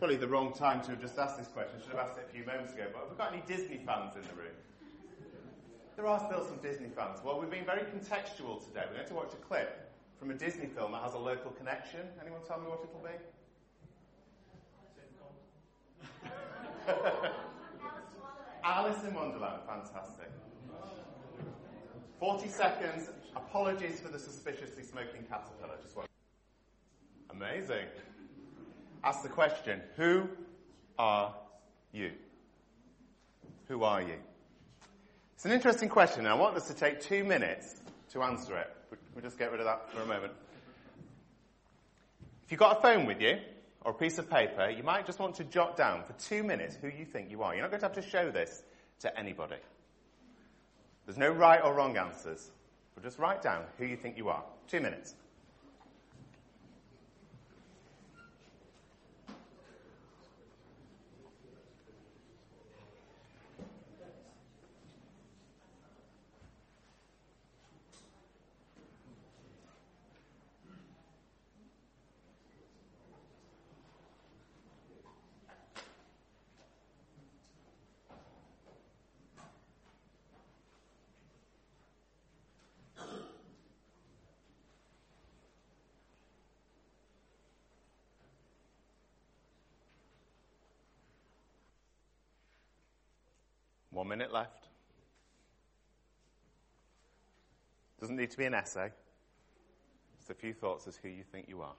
Probably the wrong time to have just asked this question. I should have asked it a few moments ago. But have we got any Disney fans in the room? There are still some Disney fans. Well, we've been very contextual today. We're going to watch a clip from a Disney film that has a local connection. Anyone tell me what it'll be? Alice in Wonderland, fantastic. 40 seconds. Apologies for the suspiciously smoking caterpillar. Just one. Amazing. Ask the question Who are you? Who are you? It's an interesting question, and I want us to take two minutes to answer it. We'll just get rid of that for a moment. If you've got a phone with you, or a piece of paper, you might just want to jot down for two minutes who you think you are. You're not going to have to show this to anybody. There's no right or wrong answers, but just write down who you think you are. Two minutes. One minute left. Doesn't need to be an essay. Just a few thoughts as who you think you are.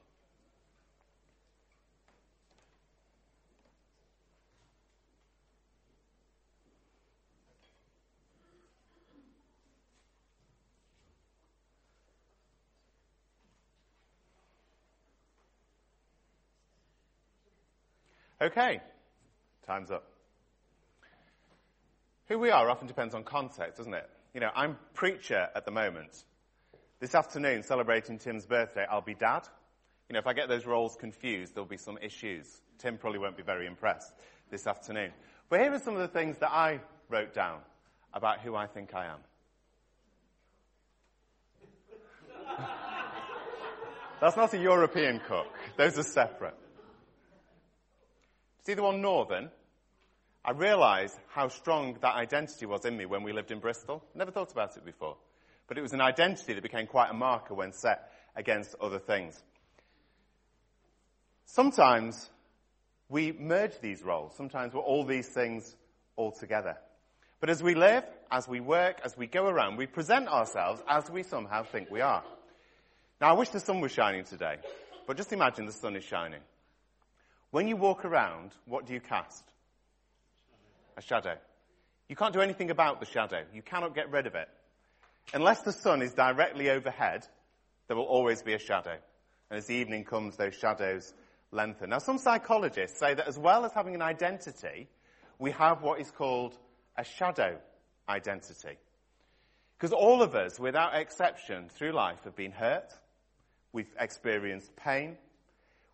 Okay, time's up. Who we are often depends on context, doesn't it? You know, I'm preacher at the moment. This afternoon, celebrating Tim's birthday, I'll be dad. You know, if I get those roles confused, there'll be some issues. Tim probably won't be very impressed this afternoon. But here are some of the things that I wrote down about who I think I am. That's not a European cook. Those are separate. See the one northern? I realised how strong that identity was in me when we lived in Bristol. Never thought about it before. But it was an identity that became quite a marker when set against other things. Sometimes we merge these roles. Sometimes we're all these things all together. But as we live, as we work, as we go around, we present ourselves as we somehow think we are. Now, I wish the sun was shining today, but just imagine the sun is shining. When you walk around, what do you cast? A shadow. You can't do anything about the shadow. You cannot get rid of it. Unless the sun is directly overhead, there will always be a shadow. And as the evening comes, those shadows lengthen. Now, some psychologists say that as well as having an identity, we have what is called a shadow identity. Because all of us, without exception, through life have been hurt. We've experienced pain.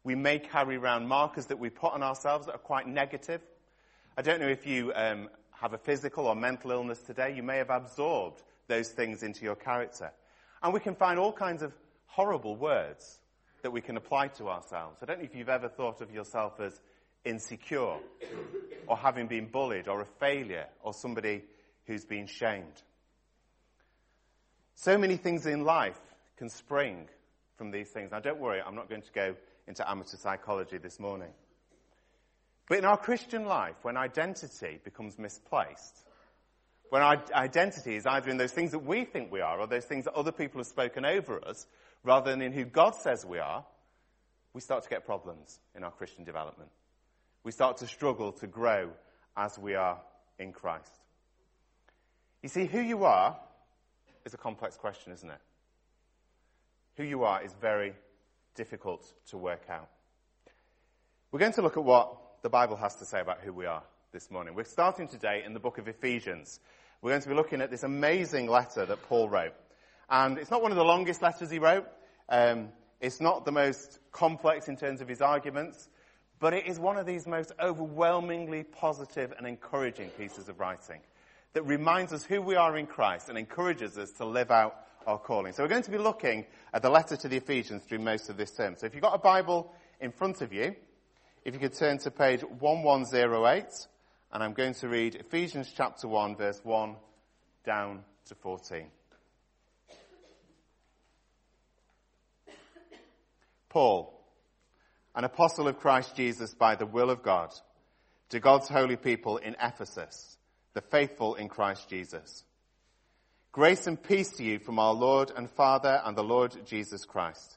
We may carry around markers that we put on ourselves that are quite negative. I don't know if you um, have a physical or mental illness today. You may have absorbed those things into your character. And we can find all kinds of horrible words that we can apply to ourselves. I don't know if you've ever thought of yourself as insecure or having been bullied or a failure or somebody who's been shamed. So many things in life can spring from these things. Now, don't worry, I'm not going to go into amateur psychology this morning. But in our Christian life, when identity becomes misplaced, when our identity is either in those things that we think we are or those things that other people have spoken over us, rather than in who God says we are, we start to get problems in our Christian development. We start to struggle to grow as we are in Christ. You see, who you are is a complex question, isn't it? Who you are is very difficult to work out. We're going to look at what the Bible has to say about who we are this morning. We're starting today in the book of Ephesians. We're going to be looking at this amazing letter that Paul wrote. And it's not one of the longest letters he wrote. Um, it's not the most complex in terms of his arguments, but it is one of these most overwhelmingly positive and encouraging pieces of writing that reminds us who we are in Christ and encourages us to live out our calling. So we're going to be looking at the letter to the Ephesians through most of this term. So if you've got a Bible in front of you, if you could turn to page 1108, and I'm going to read Ephesians chapter 1, verse 1 down to 14. Paul, an apostle of Christ Jesus by the will of God, to God's holy people in Ephesus, the faithful in Christ Jesus. Grace and peace to you from our Lord and Father and the Lord Jesus Christ.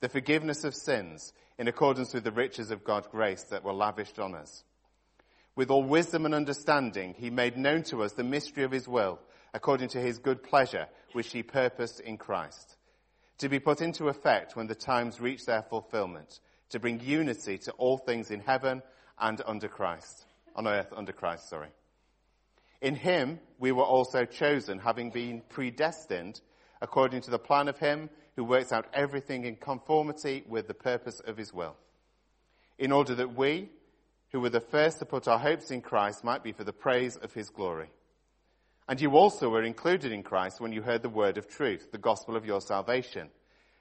the forgiveness of sins in accordance with the riches of God's grace that were lavished on us. With all wisdom and understanding, he made known to us the mystery of his will, according to his good pleasure, which he purposed in Christ, to be put into effect when the times reach their fulfillment, to bring unity to all things in heaven and under Christ, on earth under Christ, sorry. In him we were also chosen, having been predestined according to the plan of him who works out everything in conformity with the purpose of his will, in order that we, who were the first to put our hopes in Christ, might be for the praise of his glory. And you also were included in Christ when you heard the word of truth, the gospel of your salvation.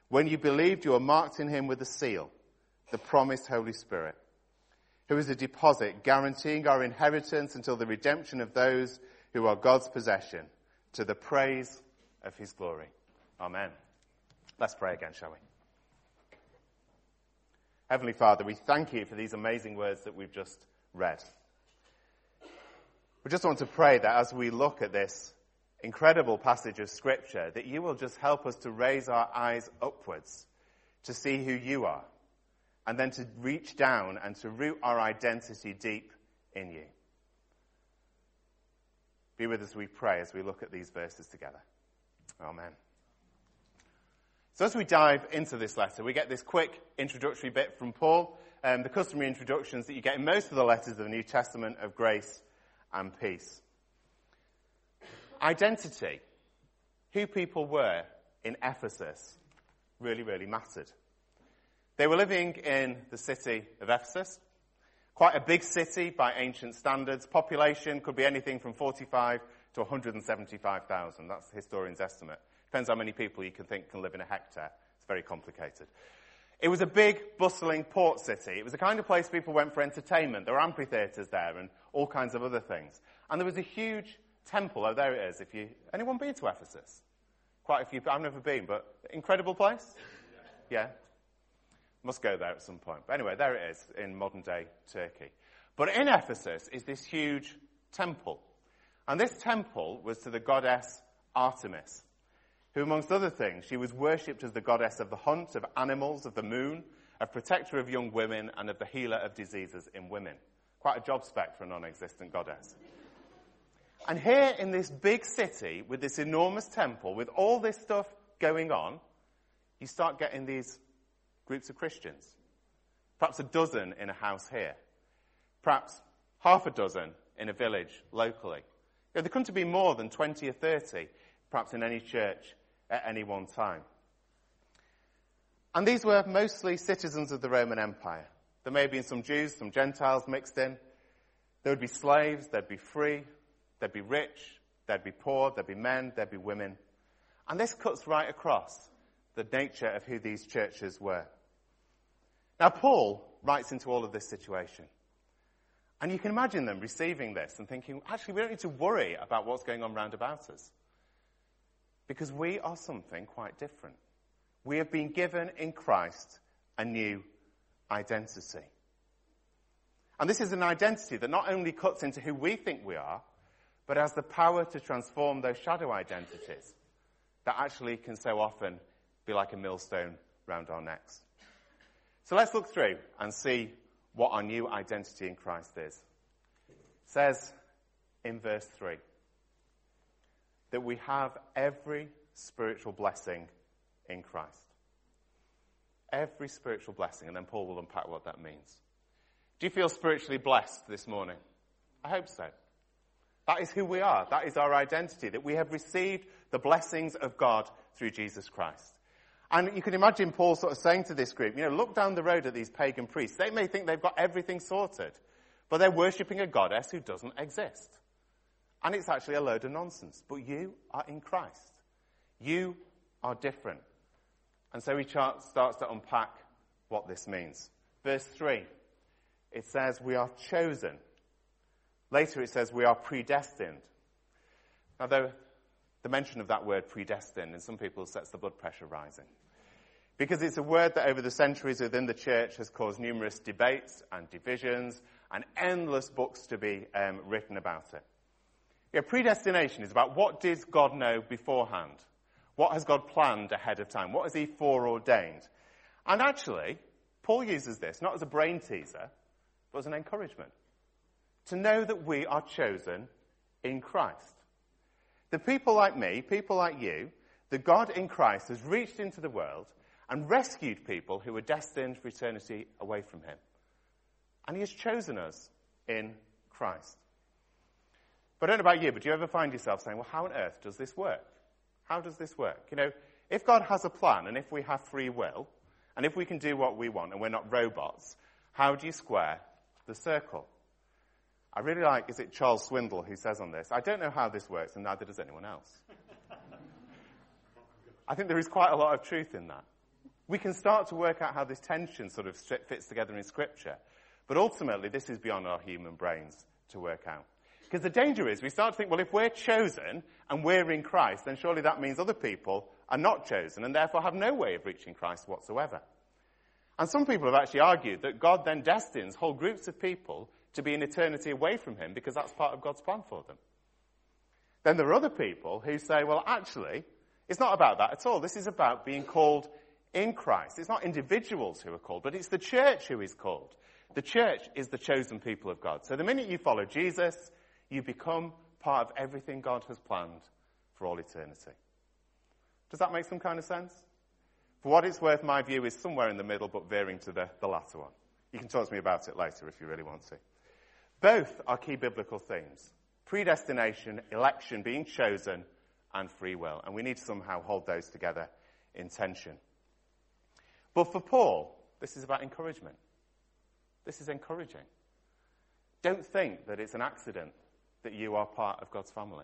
When you believed, you were marked in him with a seal, the promised Holy Spirit, who is a deposit guaranteeing our inheritance until the redemption of those who are God's possession, to the praise of his glory. Amen. Let's pray again, shall we? Heavenly Father, we thank you for these amazing words that we've just read. We just want to pray that as we look at this incredible passage of scripture, that you will just help us to raise our eyes upwards to see who you are, and then to reach down and to root our identity deep in you. Be with us, we pray, as we look at these verses together. Amen. So as we dive into this letter, we get this quick introductory bit from Paul, um, the customary introductions that you get in most of the letters of the New Testament of grace and peace. Identity, who people were in Ephesus, really, really mattered. They were living in the city of Ephesus, quite a big city by ancient standards. Population could be anything from 45 to 175,000. That's the historian's estimate. Depends how many people you can think can live in a hectare. It's very complicated. It was a big, bustling port city. It was the kind of place people went for entertainment. There were amphitheatres there and all kinds of other things. And there was a huge temple. Oh, there it is. If you, anyone been to Ephesus? Quite a few. I've never been, but incredible place. Yeah. Must go there at some point. But anyway, there it is in modern day Turkey. But in Ephesus is this huge temple. And this temple was to the goddess Artemis who, amongst other things, she was worshipped as the goddess of the hunt, of animals, of the moon, of protector of young women, and of the healer of diseases in women. Quite a job spec for a non existent goddess. And here in this big city, with this enormous temple, with all this stuff going on, you start getting these groups of Christians. Perhaps a dozen in a house here. Perhaps half a dozen in a village locally. You know, there couldn't be more than 20 or 30, perhaps in any church at any one time. And these were mostly citizens of the Roman Empire. There may have been some Jews, some Gentiles mixed in. There would be slaves, there'd be free, there'd be rich, there'd be poor, there'd be men, there'd be women. And this cuts right across the nature of who these churches were. Now, Paul writes into all of this situation. And you can imagine them receiving this and thinking, actually, we don't need to worry about what's going on round about us. Because we are something quite different. We have been given in Christ a new identity. And this is an identity that not only cuts into who we think we are, but has the power to transform those shadow identities that actually can so often be like a millstone round our necks. So let's look through and see what our new identity in Christ is. It says in verse 3 that we have every spiritual blessing in Christ. Every spiritual blessing, and then Paul will unpack what that means. Do you feel spiritually blessed this morning? I hope so. That is who we are. That is our identity, that we have received the blessings of God through Jesus Christ. And you can imagine Paul sort of saying to this group, you know, look down the road at these pagan priests. They may think they've got everything sorted, but they're worshipping a goddess who doesn't exist. And it's actually a load of nonsense. But you are in Christ. You are different. And so he starts to unpack what this means. Verse 3, it says, We are chosen. Later it says, We are predestined. Now, the, the mention of that word predestined in some people sets the blood pressure rising. Because it's a word that over the centuries within the church has caused numerous debates and divisions and endless books to be um, written about it. Yeah, predestination is about what did God know beforehand? What has God planned ahead of time? What has He foreordained? And actually, Paul uses this not as a brain teaser, but as an encouragement. To know that we are chosen in Christ. The people like me, people like you, the God in Christ has reached into the world and rescued people who were destined for eternity away from Him. And He has chosen us in Christ. But I don't know about you, but do you ever find yourself saying, well, how on earth does this work? How does this work? You know, if God has a plan and if we have free will, and if we can do what we want and we're not robots, how do you square the circle? I really like, is it Charles Swindoll who says on this, I don't know how this works and neither does anyone else. I think there is quite a lot of truth in that. We can start to work out how this tension sort of fits together in scripture, but ultimately this is beyond our human brains to work out. Because the danger is we start to think, well, if we're chosen and we're in Christ, then surely that means other people are not chosen and therefore have no way of reaching Christ whatsoever. And some people have actually argued that God then destines whole groups of people to be in eternity away from Him because that's part of God's plan for them. Then there are other people who say, well, actually, it's not about that at all. This is about being called in Christ. It's not individuals who are called, but it's the church who is called. The church is the chosen people of God. So the minute you follow Jesus, you become part of everything God has planned for all eternity. Does that make some kind of sense? For what it's worth, my view is somewhere in the middle, but veering to the, the latter one. You can talk to me about it later if you really want to. Both are key biblical themes predestination, election, being chosen, and free will. And we need to somehow hold those together in tension. But for Paul, this is about encouragement. This is encouraging. Don't think that it's an accident that you are part of God's family.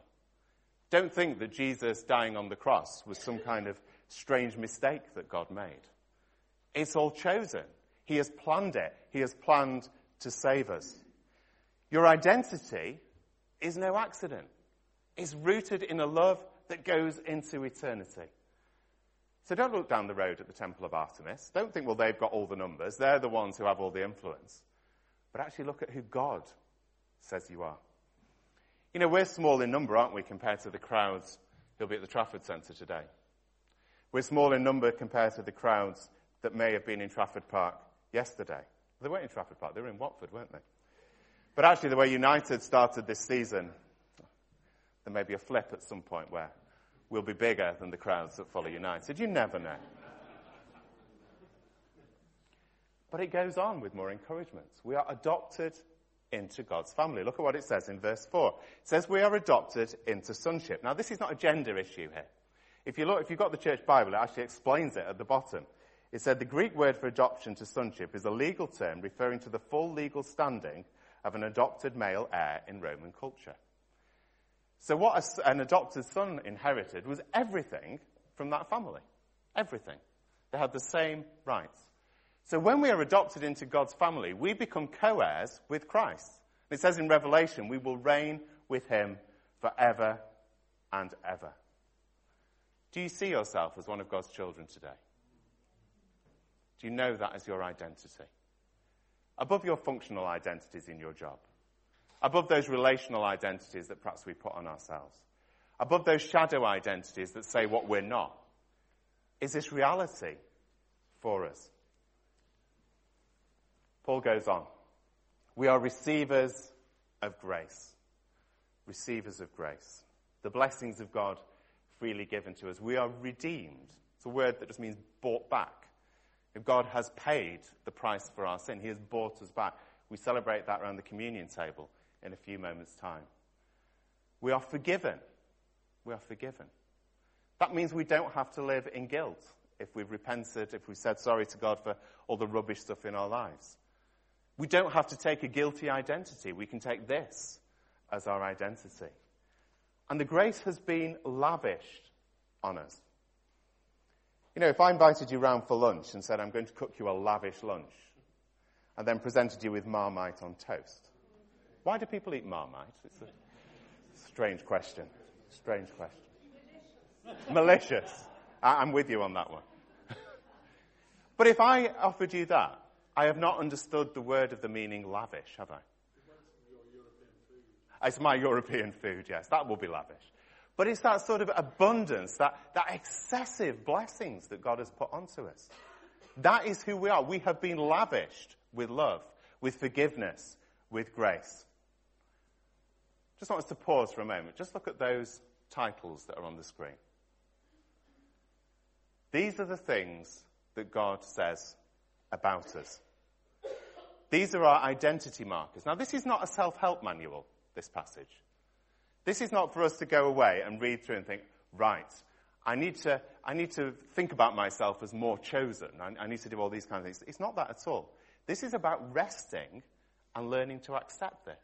Don't think that Jesus dying on the cross was some kind of strange mistake that God made. It's all chosen. He has planned it. He has planned to save us. Your identity is no accident. It's rooted in a love that goes into eternity. So don't look down the road at the Temple of Artemis. Don't think, well, they've got all the numbers. They're the ones who have all the influence. But actually look at who God says you are. You know, we're small in number, aren't we, compared to the crowds who'll be at the Trafford Centre today? We're small in number compared to the crowds that may have been in Trafford Park yesterday. They weren't in Trafford Park, they were in Watford, weren't they? But actually, the way United started this season, there may be a flip at some point where we'll be bigger than the crowds that follow United. You never know. But it goes on with more encouragement. We are adopted into God's family. Look at what it says in verse 4. It says we are adopted into sonship. Now, this is not a gender issue here. If you look, if you've got the church Bible, it actually explains it at the bottom. It said the Greek word for adoption to sonship is a legal term referring to the full legal standing of an adopted male heir in Roman culture. So what an adopted son inherited was everything from that family. Everything. They had the same rights. So when we are adopted into God's family, we become co-heirs with Christ. It says in Revelation, we will reign with him forever and ever. Do you see yourself as one of God's children today? Do you know that as your identity? Above your functional identities in your job. Above those relational identities that perhaps we put on ourselves. Above those shadow identities that say what we're not. Is this reality for us? Paul goes on. We are receivers of grace. Receivers of grace. The blessings of God freely given to us. We are redeemed. It's a word that just means bought back. If God has paid the price for our sin, He has bought us back. We celebrate that around the communion table in a few moments' time. We are forgiven. We are forgiven. That means we don't have to live in guilt if we've repented, if we've said sorry to God for all the rubbish stuff in our lives. We don't have to take a guilty identity. We can take this as our identity. And the grace has been lavished on us. You know, if I invited you round for lunch and said, I'm going to cook you a lavish lunch, and then presented you with Marmite on toast, why do people eat Marmite? It's a strange question. Strange question. Malicious. I'm with you on that one. but if I offered you that, I have not understood the word of the meaning lavish, have I? It's my European food, yes. That will be lavish. But it's that sort of abundance, that, that excessive blessings that God has put onto us. That is who we are. We have been lavished with love, with forgiveness, with grace. Just want us to pause for a moment. Just look at those titles that are on the screen. These are the things that God says about us. These are our identity markers. Now, this is not a self help manual, this passage. This is not for us to go away and read through and think, right, I need to, I need to think about myself as more chosen. I, I need to do all these kinds of things. It's not that at all. This is about resting and learning to accept this.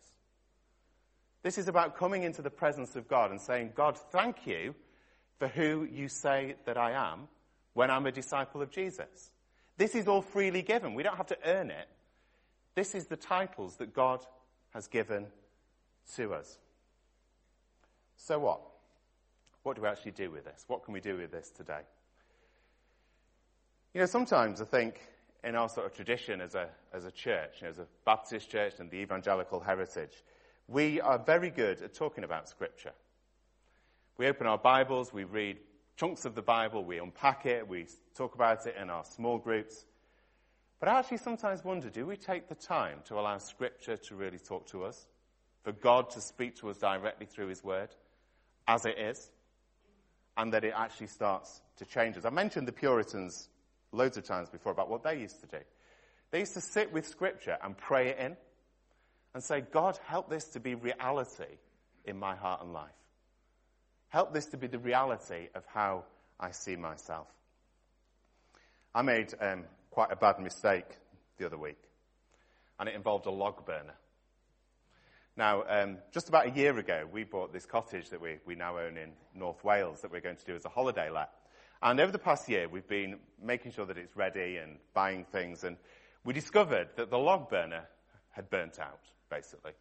This is about coming into the presence of God and saying, God, thank you for who you say that I am when I'm a disciple of Jesus. This is all freely given. We don't have to earn it. This is the titles that God has given to us. So what? What do we actually do with this? What can we do with this today? You know, sometimes I think in our sort of tradition as a, as a church, you know, as a Baptist church and the evangelical heritage, we are very good at talking about Scripture. We open our Bibles, we read chunks of the Bible, we unpack it, we talk about it in our small groups. But I actually sometimes wonder do we take the time to allow Scripture to really talk to us? For God to speak to us directly through His Word, as it is, and that it actually starts to change us. I mentioned the Puritans loads of times before about what they used to do. They used to sit with Scripture and pray it in and say, God, help this to be reality in my heart and life. Help this to be the reality of how I see myself. I made um, quite a bad mistake the other week, and it involved a log burner. Now, um, just about a year ago, we bought this cottage that we, we now own in North Wales that we're going to do as a holiday let. And over the past year, we've been making sure that it's ready and buying things. And we discovered that the log burner had burnt out, basically.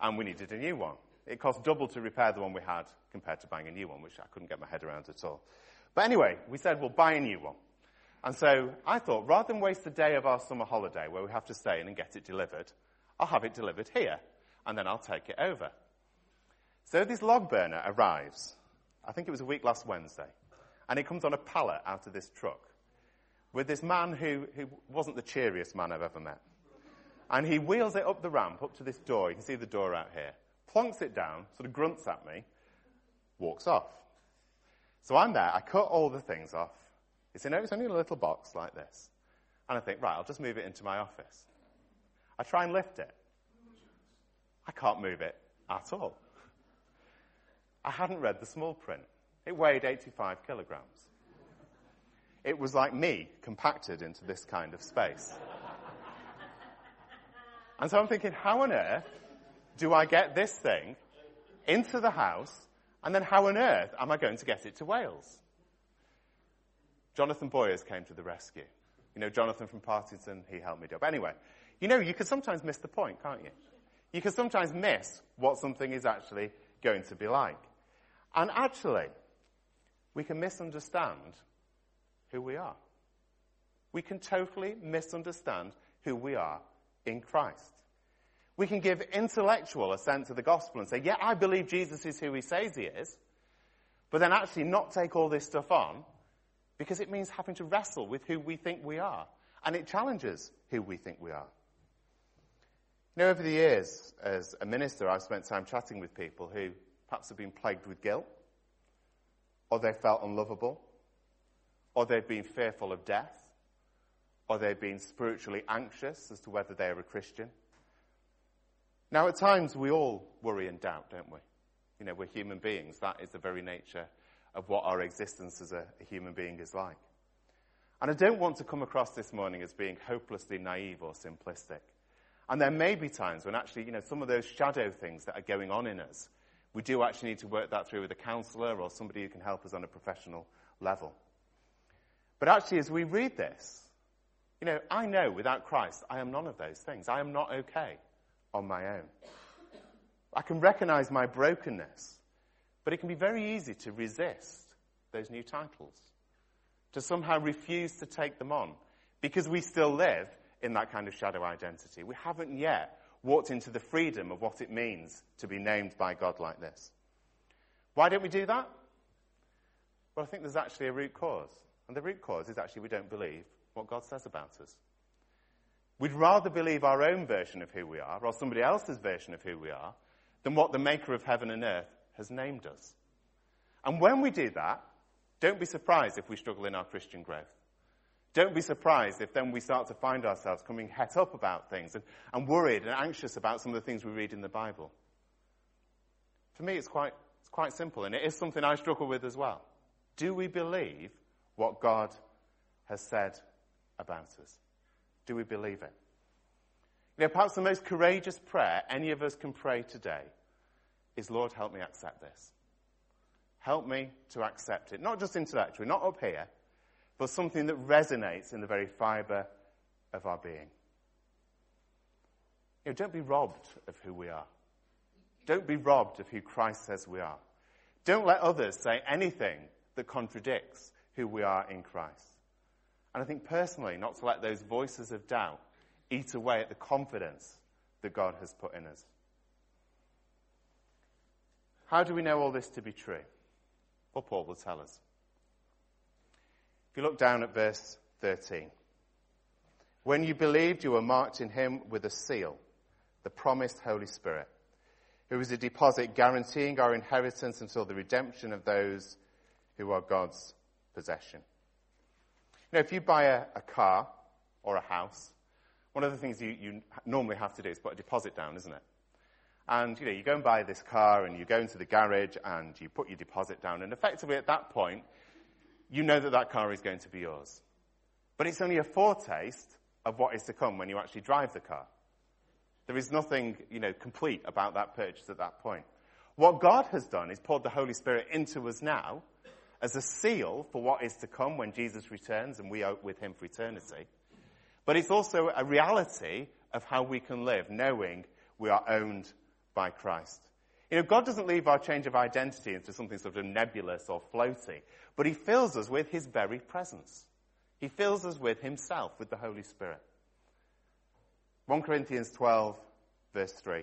And we needed a new one. It cost double to repair the one we had compared to buying a new one, which I couldn't get my head around at all. But anyway, we said we'll buy a new one. And so I thought, rather than waste a day of our summer holiday where we have to stay in and get it delivered, I'll have it delivered here, and then I'll take it over. So this log burner arrives. I think it was a week last Wednesday and it comes on a pallet out of this truck with this man who, who wasn't the cheeriest man I've ever met. And he wheels it up the ramp, up to this door. You can see the door out here. Plonks it down, sort of grunts at me, walks off. So I'm there. I cut all the things off. It's, in, it's only in a little box like this. And I think, right, I'll just move it into my office. I try and lift it. I can't move it at all. I hadn't read the small print. It weighed 85 kilograms. It was like me compacted into this kind of space. and so I'm thinking, how on earth do I get this thing into the house, and then how on earth am I going to get it to Wales? Jonathan Boyers came to the rescue. You know, Jonathan from Partington, he helped me up. Anyway, you know, you can sometimes miss the point, can't you? You can sometimes miss what something is actually going to be like. And actually, we can misunderstand who we are. We can totally misunderstand who we are in Christ. We can give intellectual assent to the gospel and say, yeah, I believe Jesus is who he says he is, but then actually not take all this stuff on because it means having to wrestle with who we think we are. And it challenges who we think we are. You know, over the years, as a minister, I've spent time chatting with people who perhaps have been plagued with guilt, or they felt unlovable, or they've been fearful of death, or they've been spiritually anxious as to whether they're a Christian. Now, at times we all worry and doubt, don't we? You know, we're human beings. That is the very nature of what our existence as a, a human being is like. And I don't want to come across this morning as being hopelessly naive or simplistic. And there may be times when actually, you know, some of those shadow things that are going on in us, we do actually need to work that through with a counselor or somebody who can help us on a professional level. But actually, as we read this, you know, I know without Christ, I am none of those things. I am not okay on my own. I can recognize my brokenness, but it can be very easy to resist those new titles, to somehow refuse to take them on, because we still live in that kind of shadow identity. We haven't yet walked into the freedom of what it means to be named by God like this. Why don't we do that? Well, I think there's actually a root cause. And the root cause is actually we don't believe what God says about us. We'd rather believe our own version of who we are, or somebody else's version of who we are, than what the maker of heaven and earth has named us. And when we do that, don't be surprised if we struggle in our Christian growth. Don't be surprised if then we start to find ourselves coming het up about things and, and worried and anxious about some of the things we read in the Bible. For me, it's quite, it's quite simple, and it is something I struggle with as well. Do we believe what God has said about us? Do we believe it? You know, perhaps the most courageous prayer any of us can pray today is, Lord, help me accept this. Help me to accept it. Not just intellectually, not up here, but something that resonates in the very fiber of our being. You know, don't be robbed of who we are. Don't be robbed of who Christ says we are. Don't let others say anything that contradicts who we are in Christ. And I think personally, not to let those voices of doubt eat away at the confidence that God has put in us. How do we know all this to be true? Well, Paul will tell us. If you look down at verse 13. When you believed, you were marked in him with a seal, the promised Holy Spirit, who is a deposit guaranteeing our inheritance until the redemption of those who are God's possession. You know, if you buy a, a car or a house, one of the things you, you normally have to do is put a deposit down, isn't it? And, you know, you go and buy this car and you go into the garage and you put your deposit down and effectively at that point, you know that that car is going to be yours. But it's only a foretaste of what is to come when you actually drive the car. There is nothing, you know, complete about that purchase at that point. What God has done is poured the Holy Spirit into us now as a seal for what is to come when Jesus returns and we are with him for eternity. But it's also a reality of how we can live, knowing we are owned by Christ. You know, God doesn't leave our change of identity into something sort of nebulous or floaty, but He fills us with His very presence. He fills us with Himself, with the Holy Spirit. 1 Corinthians 12, verse 3.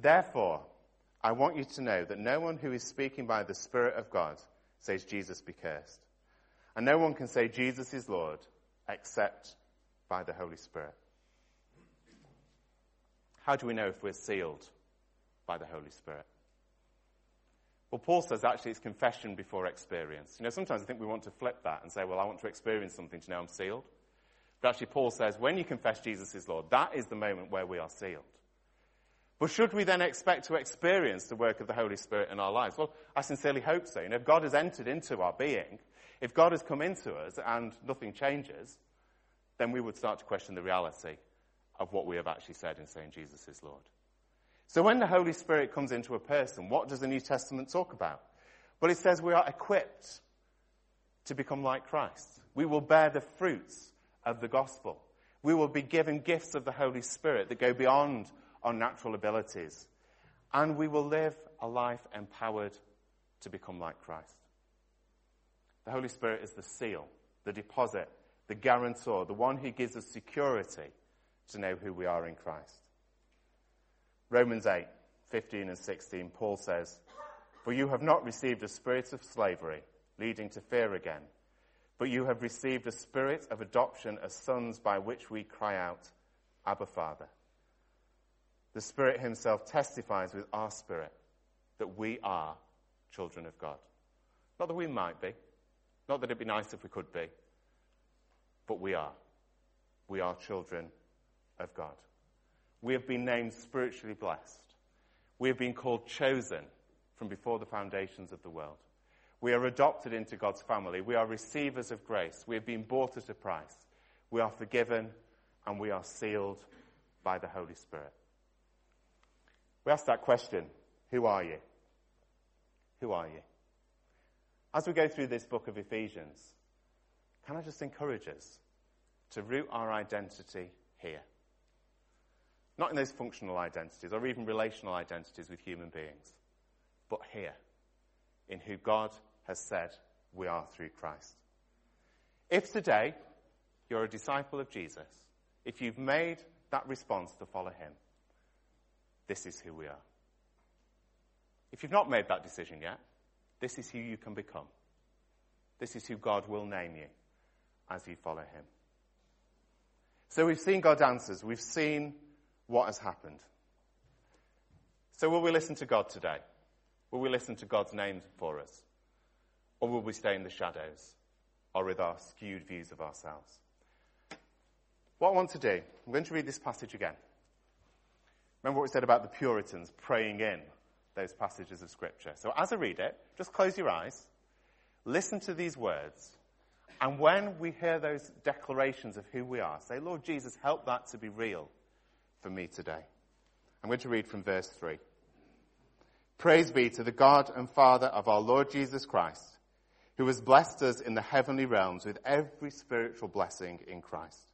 Therefore, I want you to know that no one who is speaking by the Spirit of God says Jesus be cursed. And no one can say Jesus is Lord except by the Holy Spirit. How do we know if we're sealed by the Holy Spirit? Well, Paul says actually it's confession before experience. You know, sometimes I think we want to flip that and say, well, I want to experience something to know I'm sealed. But actually, Paul says when you confess Jesus is Lord, that is the moment where we are sealed. But should we then expect to experience the work of the Holy Spirit in our lives? Well, I sincerely hope so. You know, if God has entered into our being, if God has come into us and nothing changes, then we would start to question the reality of what we have actually said in saying Jesus is Lord. So when the Holy Spirit comes into a person, what does the New Testament talk about? Well, it says we are equipped to become like Christ. We will bear the fruits of the gospel. We will be given gifts of the Holy Spirit that go beyond our natural abilities. And we will live a life empowered to become like Christ. The Holy Spirit is the seal, the deposit, the guarantor, the one who gives us security to know who we are in Christ. Romans 8, 15 and 16, Paul says, For you have not received a spirit of slavery, leading to fear again, but you have received a spirit of adoption as sons by which we cry out, Abba, Father. The Spirit Himself testifies with our spirit that we are children of God. Not that we might be, not that it'd be nice if we could be, but we are. We are children of God. We have been named spiritually blessed. We have been called chosen from before the foundations of the world. We are adopted into God's family. We are receivers of grace. We have been bought at a price. We are forgiven and we are sealed by the Holy Spirit. We ask that question Who are you? Who are you? As we go through this book of Ephesians, can I just encourage us to root our identity here? Not in those functional identities or even relational identities with human beings, but here, in who God has said we are through Christ. If today you're a disciple of Jesus, if you've made that response to follow him, this is who we are. If you've not made that decision yet, this is who you can become. This is who God will name you as you follow him. So we've seen God's answers. We've seen what has happened. So will we listen to God today? Will we listen to God's name for us? Or will we stay in the shadows or with our skewed views of ourselves? What I want to do, I'm going to read this passage again. Remember what we said about the Puritans praying in those passages of Scripture. So as I read it, just close your eyes, listen to these words, and when we hear those declarations of who we are, say, Lord Jesus, help that to be real for me today. I'm going to read from verse 3. Praise be to the God and Father of our Lord Jesus Christ, who has blessed us in the heavenly realms with every spiritual blessing in Christ.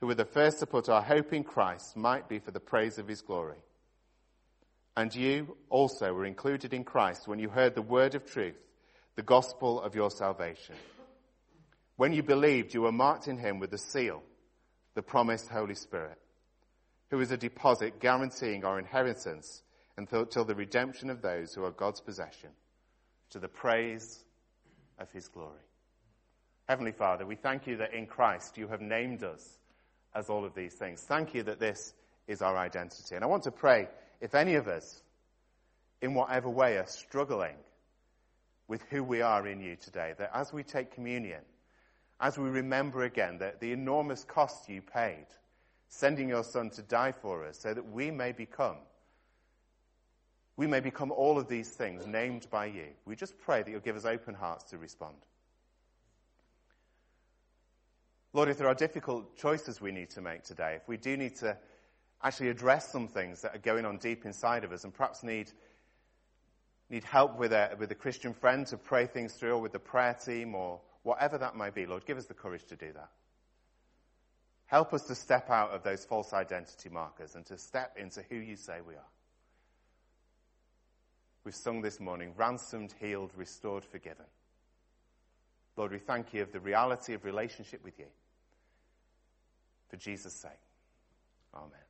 who were the first to put our hope in Christ, might be for the praise of his glory. And you also were included in Christ when you heard the word of truth, the gospel of your salvation. When you believed, you were marked in him with the seal the promised Holy Spirit, who is a deposit guaranteeing our inheritance until the redemption of those who are God's possession, to the praise of his glory. Heavenly Father, we thank you that in Christ you have named us as all of these things. Thank you that this is our identity. And I want to pray if any of us, in whatever way, are struggling with who we are in you today, that as we take communion, as we remember again that the enormous cost you paid, sending your son to die for us so that we may become we may become all of these things named by you. We just pray that you'll give us open hearts to respond. Lord, if there are difficult choices we need to make today, if we do need to actually address some things that are going on deep inside of us and perhaps need, need help with a, with a Christian friend to pray things through or with the prayer team or whatever that may be, Lord, give us the courage to do that. Help us to step out of those false identity markers and to step into who you say we are. We've sung this morning, ransomed, healed, restored, forgiven. Lord, we thank you of the reality of relationship with you. For Jesus' sake. Amen.